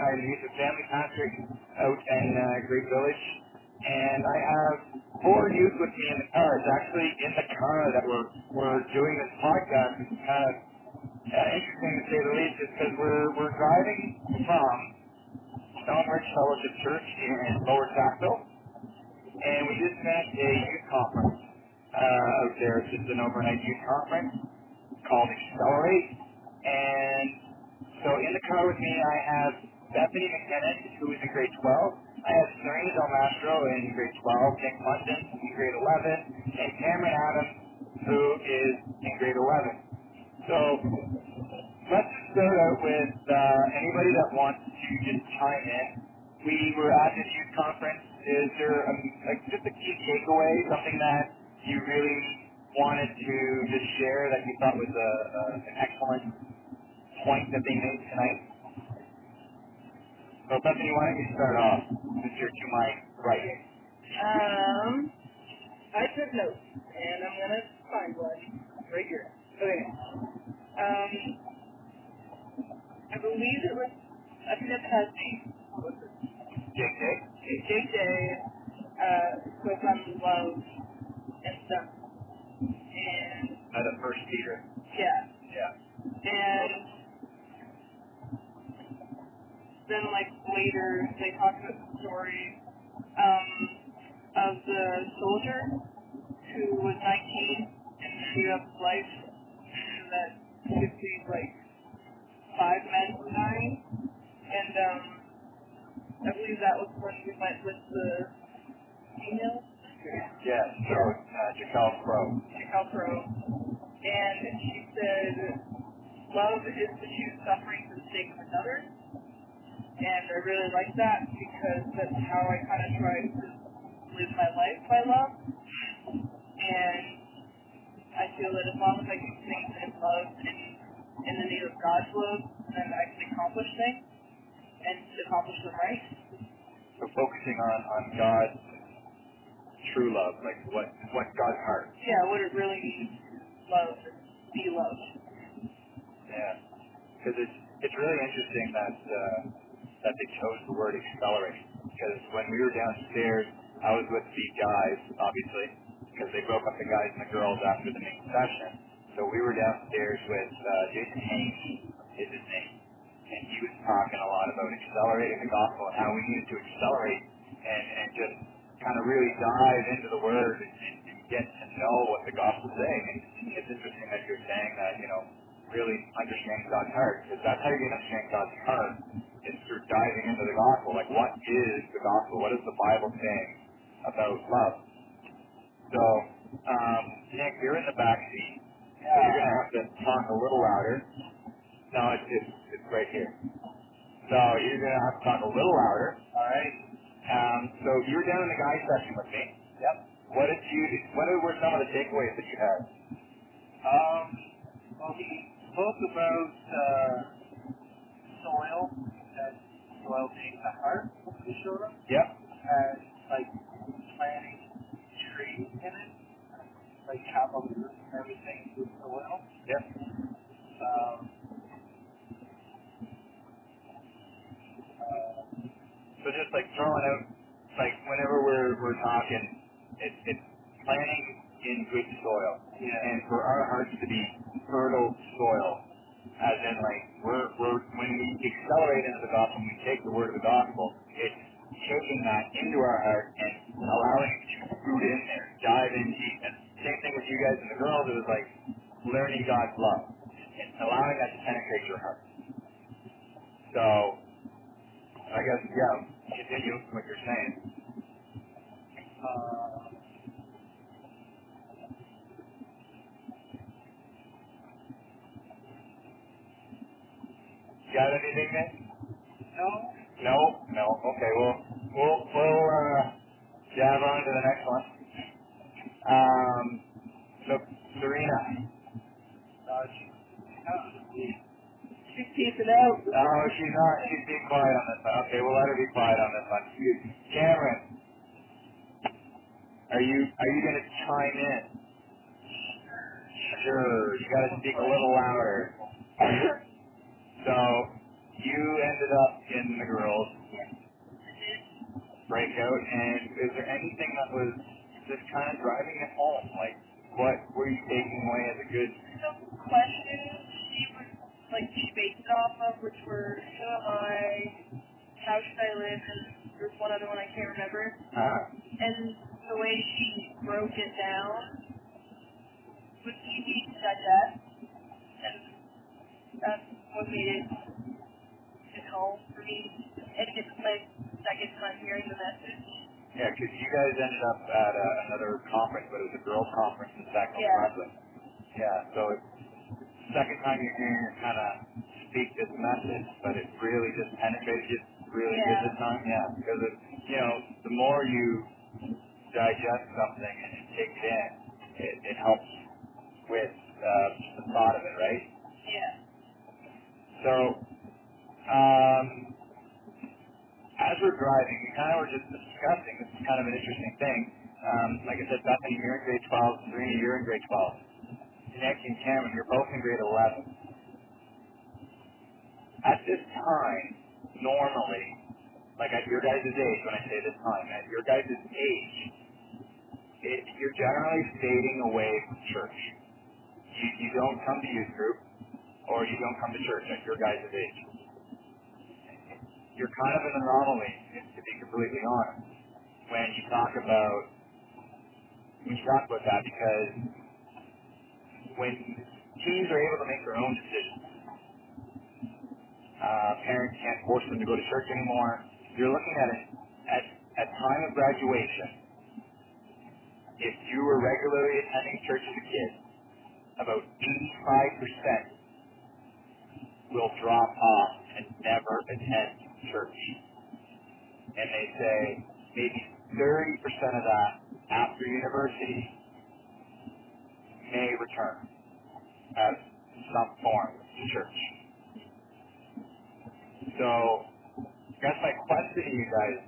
White. I'm the family pastor out in uh, Great Village. And I have four youth with me in the car. It's actually in the car that we're, we're doing this podcast. It's kind of uh, interesting to say the least, is because we're, we're driving from Stoneridge Fellowship Church in Lower Sackville, and we just finished a youth conference uh, out there. It's just an overnight youth conference called Accelerate. And so in the car with me, I have Bethany McKinnon, who is in grade 12. I have Serena Del Mastro in grade 12, Nick Munson in grade 11, and Cameron Adams, who is in grade 11. So Let's start out with uh, anybody that wants to just chime in. We were at this youth conference. Is there a, like just a key takeaway, something that you really wanted to just share that you thought was a, a, an excellent point that they made tonight? So Bethany, why don't you start off since you're to my right? Um, I took notes, and I'm gonna find one right here. Okay. Um, I believe it was I think that's has what was it? JJ? JJ uh spoke on love and stuff, and Uh, the first Peter. yeah, Yeah. and then like later they talked about the story um of the soldier who was 19 and gave up life so that could save like five men from dying. And um, I believe that was when we went with the female Yes. So uh, Jacal Pro. Chicago Pro. And she said, love is to choose suffering for the sake of another. And I really like that because that's how I kind of try to live my life by love. And I feel that as long as I do things in love and in the name of God's love, then I can accomplish things and accomplish them right. So focusing on, on God's true love, like what what God's heart. Yeah, what it really means love be loved. Yeah, because it's it's really interesting that uh, that they chose the word accelerate. Because when we were downstairs, I was with the guys, obviously, because they broke up the guys and the girls after the main session. So we were downstairs with uh, Jason Haynes, is his name, and he was talking a lot about accelerating the gospel and how we needed to accelerate and and just kind of really dive into the word and, and, get to know what the gospel's saying. And it's interesting that you're saying that, you know, really understanding God's heart, because that's how to understand God's heart, through diving into the gospel. Like, what is the gospel? What is the Bible saying about love? So, um, Nick, you're in the back seat, so you're going to have to talk a little louder. No, it's, it's, it's right here. So you're going to have to talk a little louder. All right. Um, so you were down in the guys session with me. Yep. What did you? What were some of the takeaways that you had? Um, well, he spoke about uh, soil soil being the heart of the shore, Yep. and like planting trees in it, like have a root and everything with soil. Yep. Um, uh, So just like throwing out, like whenever we're we're talking, it's it's planting in good soil, Yeah. and for our hearts to be fertile soil, as in like we're we're when we accelerate into the gospel, we take the word of the gospel, it's taking that into our heart and allowing it to root in there, dive in deep. And same thing with you guys and the girls, it was like learning God's love and allowing that to penetrate your heart. So I guess yeah, continue what you're saying. uh, You got anything, Nick? no, No, no. Okay, well, we'll we'll uh, jab on to the next one. Um, so Serena, uh, she, uh, she's not. She's being quiet on this one. Okay, we'll let her be quiet on this one. Cameron, are you are you gonna chime in? Sure. You gotta speak a little louder. So you ended up in the girls breakout, and is there anything that was just kind of driving it home? Like, what were you taking away as a good? some questions she was like she based it off of, which were who am I, how should I live, and there's one other one I can't remember. Uh, And the way she broke it down was easy to digest, and that's what made it hit home for me. And it's my second time hearing the message. yeah, because you guys ended up at uh, another conference, but it was a girls' conference in Sackville, Yeah. Brunswick. Yeah. So it's second time you're hearing her kind of speak this message, but it really just penetrated you really good this time. Yeah, because it, you know, the more you digest something and you take it in, it, it helps with uh, the thought of it, right? Yeah. So, um, as we're driving, we kind of were just discussing. This is kind of an interesting thing. Um, like I said, Bethany, you're in grade 12. Serena, you're in grade 12. Nick and Cameron, you're both in grade 11. At this time, normally, like at your guys' age, when I say this time, at your guys' age, it, you're generally fading away from church. You, you don't come to youth group, or you don't come to church at your guys' age. You're kind of an anomaly, to be completely honest, when you talk about when you talk about that, because when teens are able to make their own decisions, uh, parents can't force them to go to church anymore. You're looking at it at at time of graduation. If you were regularly attending church as a kid, about 85% will drop off and never attend church. And they say maybe 30% of that after university may return as some form to church. So guess my question to you guys,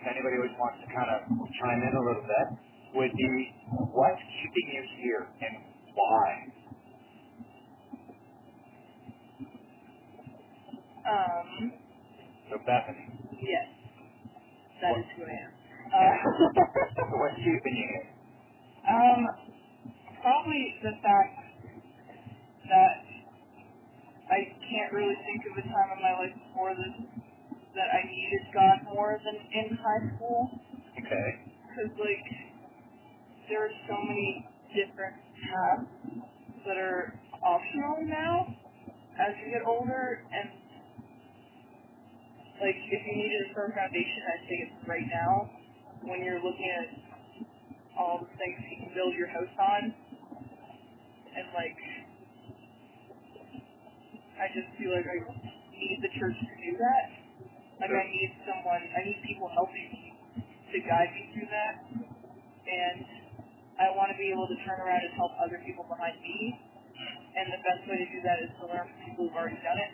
if anybody always wants to kind of chime in a little bit, would be what's keeping you here and why? Um. So Bethany, Yes. That is who I am. Um. what's keeping you here? Um, probably the fact that I can't really think of a time in my life before this that I needed God more than in high school. Okay. Because, like, there are so many different paths that are optional now as you get older. And, like, if you needed a firm foundation, I'd say it's right now when you're looking at all the things you can build your house on. And, like, I just feel like I need the church to do that. Like I need someone, I need people helping me to guide me through that. And I want to be able to turn around and help other people behind me. And the best way to do that is to learn from people who've already done it.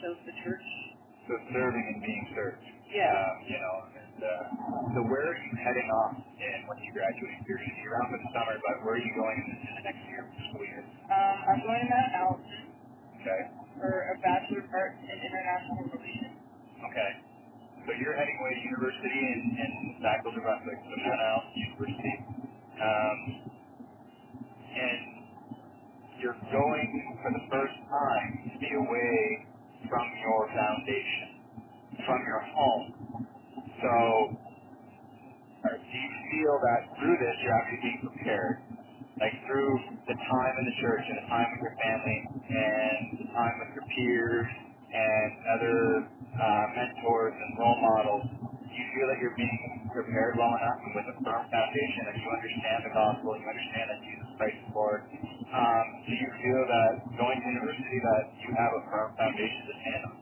So the church. So serving and being served. Yeah. Um, you know, and uh, so where are you heading off in when you graduate? You're, you're out for the summer, but where are you going in the, in the next year, school year? Um, I'm going to Mount Allison Okay. for a Bachelor of Arts in International Relations. Okay. So you're heading away to university in, in Sackville, New Brunswick, so Mount Allison University. Um, and you're going for the first time to be away from your foundation, from your home. So Or do you feel that through this you're actually being prepared? Like through the time in the church and the time with your family and the time with your peers and other uh, mentors and role models, do you feel that you're being prepared well enough and with a firm foundation that you understand the gospel, you understand that Jesus Christ is Lord? Um, do you feel that going to university that you have a firm foundation to stand on?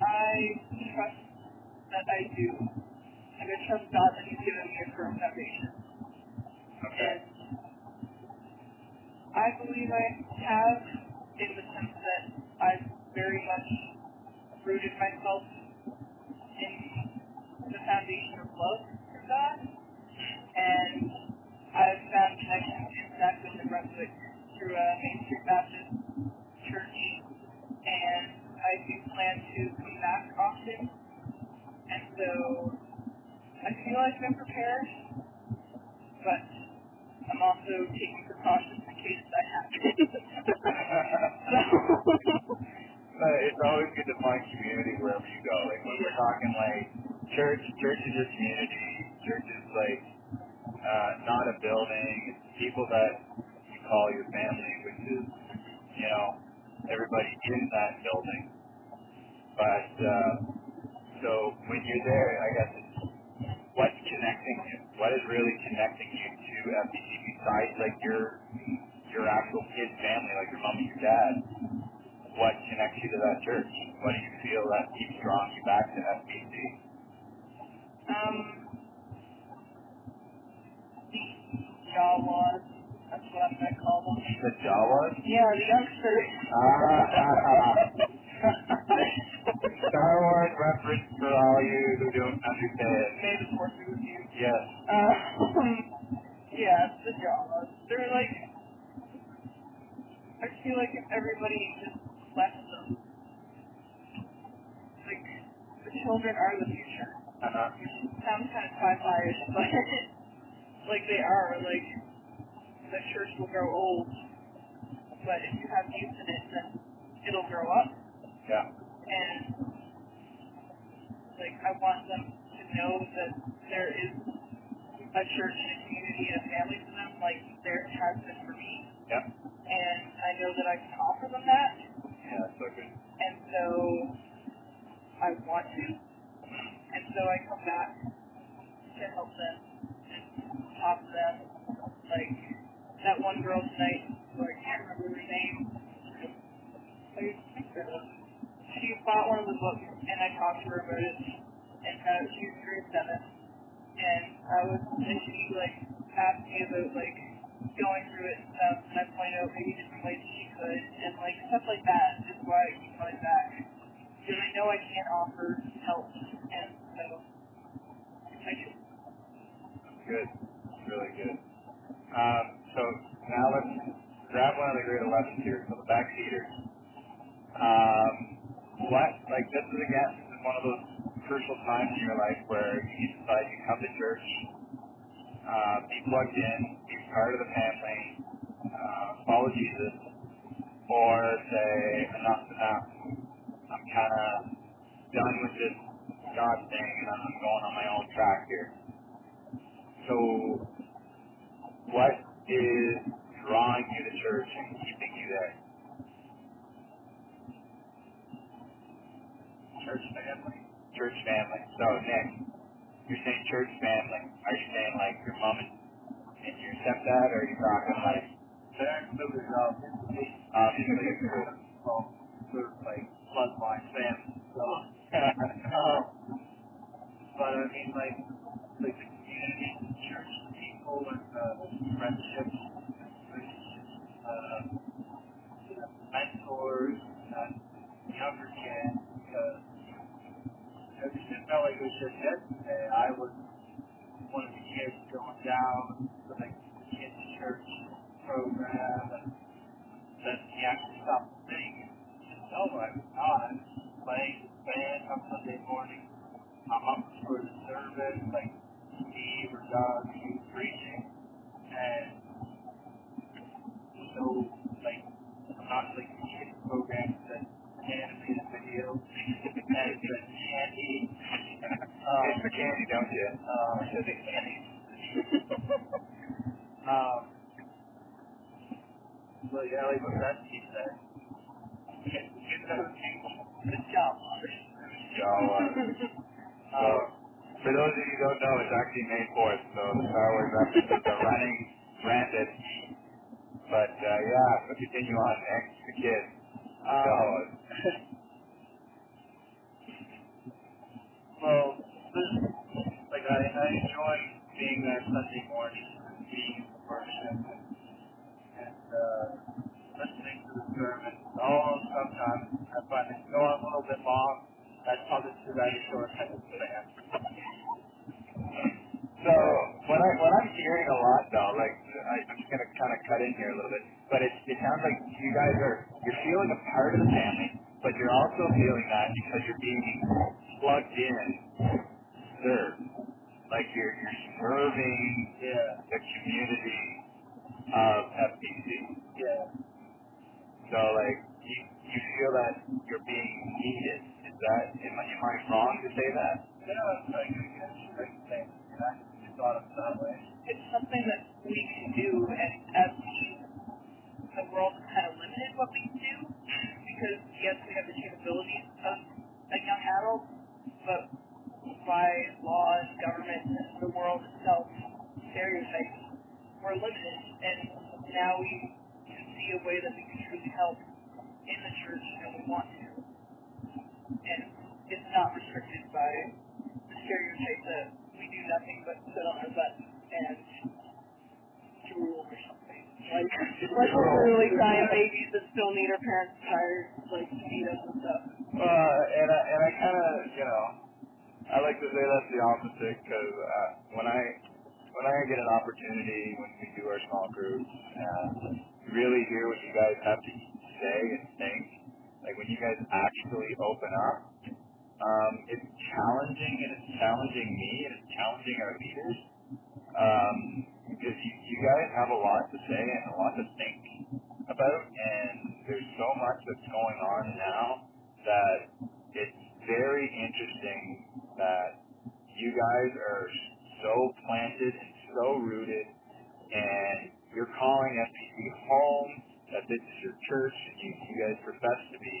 I trust that I do. And I trust God that He's given me a firm foundation. Okay. And I believe I have in the sense that I've very much rooted myself in the foundation of love for God, and I've found connections in Sackville, New Brunswick through a Main Street Baptist church, and I do plan to come back often, and so I feel like I'm prepared, but I'm also taking precautions in case to. so, Uh, it's always good to find community wherever you go. Like when we're talking like church, church is your community. Church is like uh, not a building. It's people that you call your family, which is you know everybody in that building. But uh, so when you're there, I guess it's what's connecting you. What is really connecting you to FBC besides like your your actual kid's family, like your mom and your dad? what connects you to that church? What do you feel that keeps drawing you back to FBC? um, Jawas, that's what I'm gonna call them. The Jawas? Yeah, the youngsters. Ah, Star Wars reference for all you who don't understand. May the force be with you. Yes. Um, yeah, it's the Jawas. They're like, I feel like if everybody just left them, like, the children are the future. Uh-huh. Which sounds kind of sci-fi-ish, but, like, they are. Like, the church will grow old, but if you have youth in it, then it'll grow up. Yeah. And, like, I want them to know that there is a church and a community and a family for them, like there has been for me. Yeah. And I know that I can offer them that. Yeah, so good. And so I want to. And so I come back to help them and talk to them. Like that one girl tonight, who I can't remember her name. She bought one of the books and I talked to her about it. And uh, she was grade seven. And I was, and she like asked me about like going through it and stuff. And I pointed out maybe different ways she could and like stuff like that is why I keep coming back. Because I know I can't offer help. And so I just Good. Really good. Um, so now let's grab one of the grade 11s here, so the backseaters. Um, what, like this is again, this is one of those crucial times in your life where you decide you come to church, uh, be plugged in, be part of the family, uh, follow Jesus, or say enough's enough. I'm kind of done with this God thing and I'm going on my own track here. So what is drawing you to church and keeping you there? Church family. Church family. So Nick, you're saying church family. Are you saying like your mom and, and your stepdad, or are you talking like They're included obviously. obviously good? Sort of like bloodline family. So, uh, but I mean, like the community, the church, people, and uh, friendships, uh, mentors, uh, younger kids. Because it just didn't like it was just yesterday. I was one of the kids going down to the kids' church program, and then he actually stopped to sing. No, I was not. Playing band on Sunday morning. I'm up for the service, like Steve or Doug, preaching, and so like I'm not like the kids program that animated videos and the candy. Um, it's the candy, don't you? uh, candy. um, but yeah, like what Rusty said, get, get those people. good job, So, so Um, for those of you who don't know, it's actually May 4th, so the Star Wars references are running rampant. But uh, yeah, so continue on next, the kids. So, um, well, this, like I, I enjoy being there Sunday morning, and being in worship, and, and uh, listening to the sermon. Although sometimes I find it go on a little bit long, So what I what I'm hearing a lot though, like I, I'm just gonna kind of cut in here a little bit, but it it sounds like you guys are you're feeling a part of the family, but you're also feeling that because you're being plugged in, served, like you're you're serving Yeah. the community of FBC. Yeah. So like you you feel that you're being needed. Is that am I, am I wrong to say that? Yeah, that's like a good great thing. And I just thought of it that way. It's something that we can do, and as teens, the world is kind of limited what we can do because yes, we have the capabilities of a young adult, but by law and government and the world itself, stereotypes, we're limited. And now we can see a way that we can truly help in the church, and we want to. And it's not restricted by the stereotype that we do nothing but sit on our butt and drool or something. Like, literally crying babies that still need our parents' tired, like, to feed us and stuff. Uh, and I, and I kind of, you know, I like to say that's the opposite because uh, when I when I get an opportunity when we do our small groups and really hear what you guys have to say and think, like when you guys actually open up, um, it's challenging and it's challenging me and it's challenging our leaders um, because you guys have a lot to say and a lot to think about, and there's so much that's going on now that it's very interesting that you guys are so planted and so rooted, and you're calling FBC home, that this is your church, and you, you guys profess to be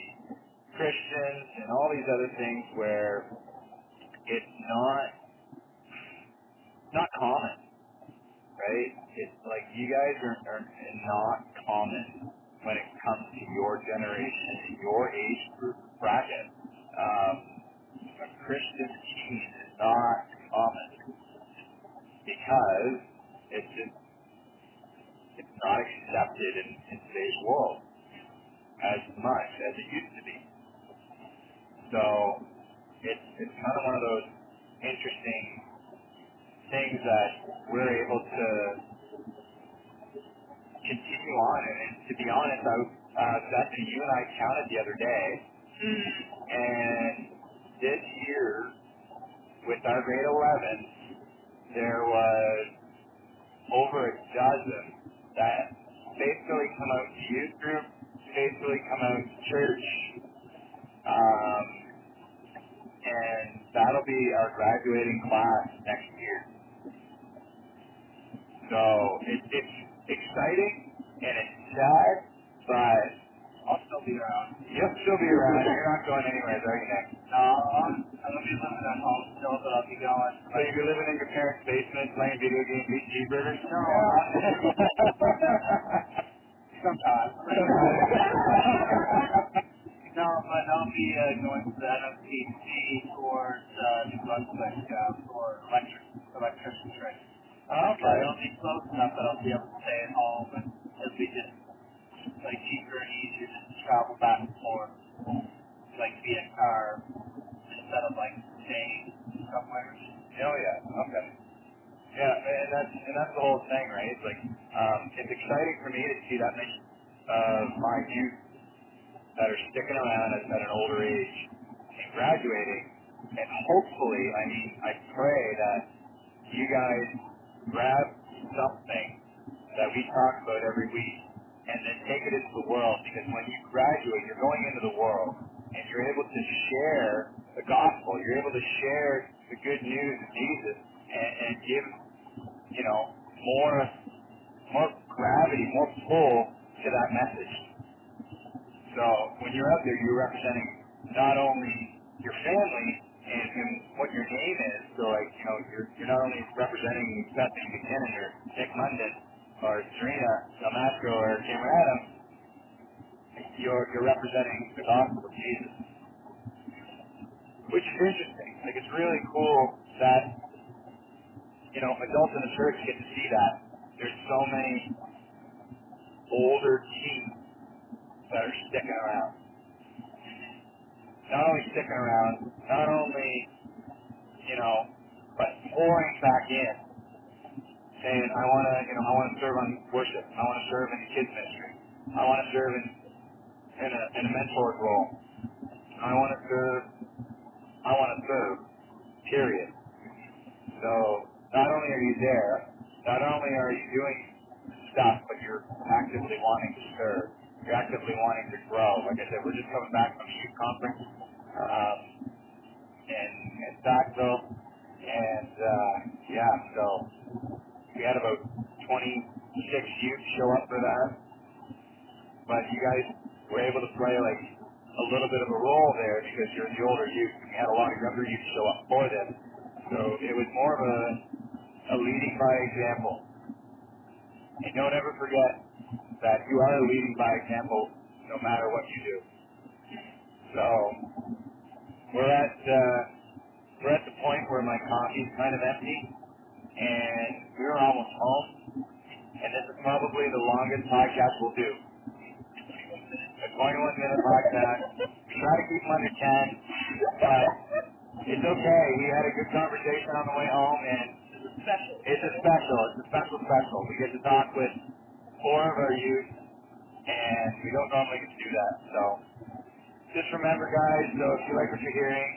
Christians, and all these other things where it's not not common right? It's like you guys are, are not common when it comes to your generation, your age group bracket. Um, a Christian teen is not common because it's just it's not accepted in, in today's world as much as it used to be. So it's it's kind of one of those interesting things that we're able to continue on. And, to be honest, I was, uh, Bethany, you and I counted the other day, and this year, with our grade 11, there was over a dozen that basically come out to youth group, basically come out to church, um, and that'll be our graduating class next year. So it, it's exciting and it's sad, but I'll still be around. you'll still be around. You're not going anywhere, are you, Nick? No, I'm, I'm gonna be living at home still, but I'll be going. So you'll be living in your parents' basement, playing video games, eating cheeseburgers? No. Sometimes. no, but I'll be uh, going to the NFTC towards uh, New Brunswick uh, for electric electrician training. Okay. it'll be close enough that I'll be able to stay at home and it'll be just like cheaper and easier just to travel back and forth, like via car instead of like staying somewhere. Oh yeah. Okay. Yeah, and that's and that's the whole thing, right? It's like um, it's exciting for me to see that many of my youth that are sticking around at, at an older age and graduating, and hopefully, I mean, I pray that you guys grab something that we talk about every week and then take it into the world because when you graduate, you're going into the world and you're able to share the gospel. You're able to share the good news of Jesus and, and give, you know, more, more gravity, more pull to that message. So when you're out there, you're representing not only your family and, and what your name is. So like, you know, you're, you're not only representing Bethany McKinnon or Nick Munden or Serena Damasco or Cameron Adams, you're, you're representing the gospel of Jesus. Which is interesting. Like it's really cool that, you know, adults in the church get to see that. There's so many older teens that are sticking around. Not only sticking around, not only you know, but pouring back in. saying, I want to, you know, I want to serve on worship. I want to serve in the kids ministry. I want to serve in, in a, in a mentor role. I want to serve, I want to serve, period. So not only are you there, not only are you doing stuff, but you're actively wanting to serve. You're actively wanting to grow. Like I said, we're just coming back from a youth conference um, in, in Sackville. And uh, yeah, so we had about 26 youth show up for that. But you guys were able to play like a little bit of a role there because you're the older youth. We had a lot of younger youth show up for them. So it was more of a, a leading by example. And don't ever forget that you are leading by example no matter what you do. So we're at uh, we're at the point where my coffee's kind of empty, and we're almost home. And this is probably the longest podcast we'll do. A 21 minute podcast. We try to keep under 10, but it's okay. We had a good conversation on the way home, and Special. it's a special. It's a special special. We get to talk with four of our youth, and we don't normally get to do that. So just remember, guys, so if you like what you're hearing,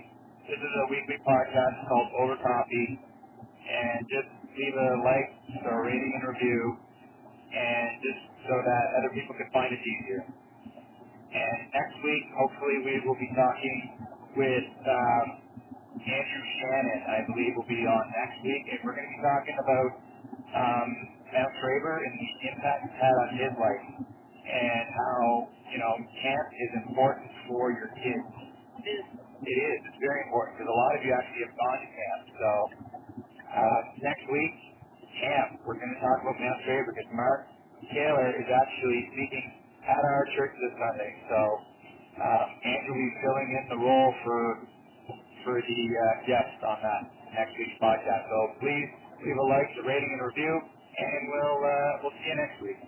this is a weekly podcast called Over Coffee, and just leave a like a rating and review, and just so that other people can find it easier. And next week, hopefully, we will be talking with um, Andrew Shannon, I believe, will be on next week, and we're going to be talking about um, Mount Traver and the impact it's had on his life, and how you know camp is important for your kids. Is It is. It's very important because a lot of you actually have gone to camp. So uh, next week, camp. We're going to talk about Mount Traver because Mark Taylor is actually speaking at our church this Sunday. So um, Andrew will be filling in the role for for the uh, guest on that next week's podcast. So please leave a like, a rating, and a review, and we'll uh, we'll see you next week.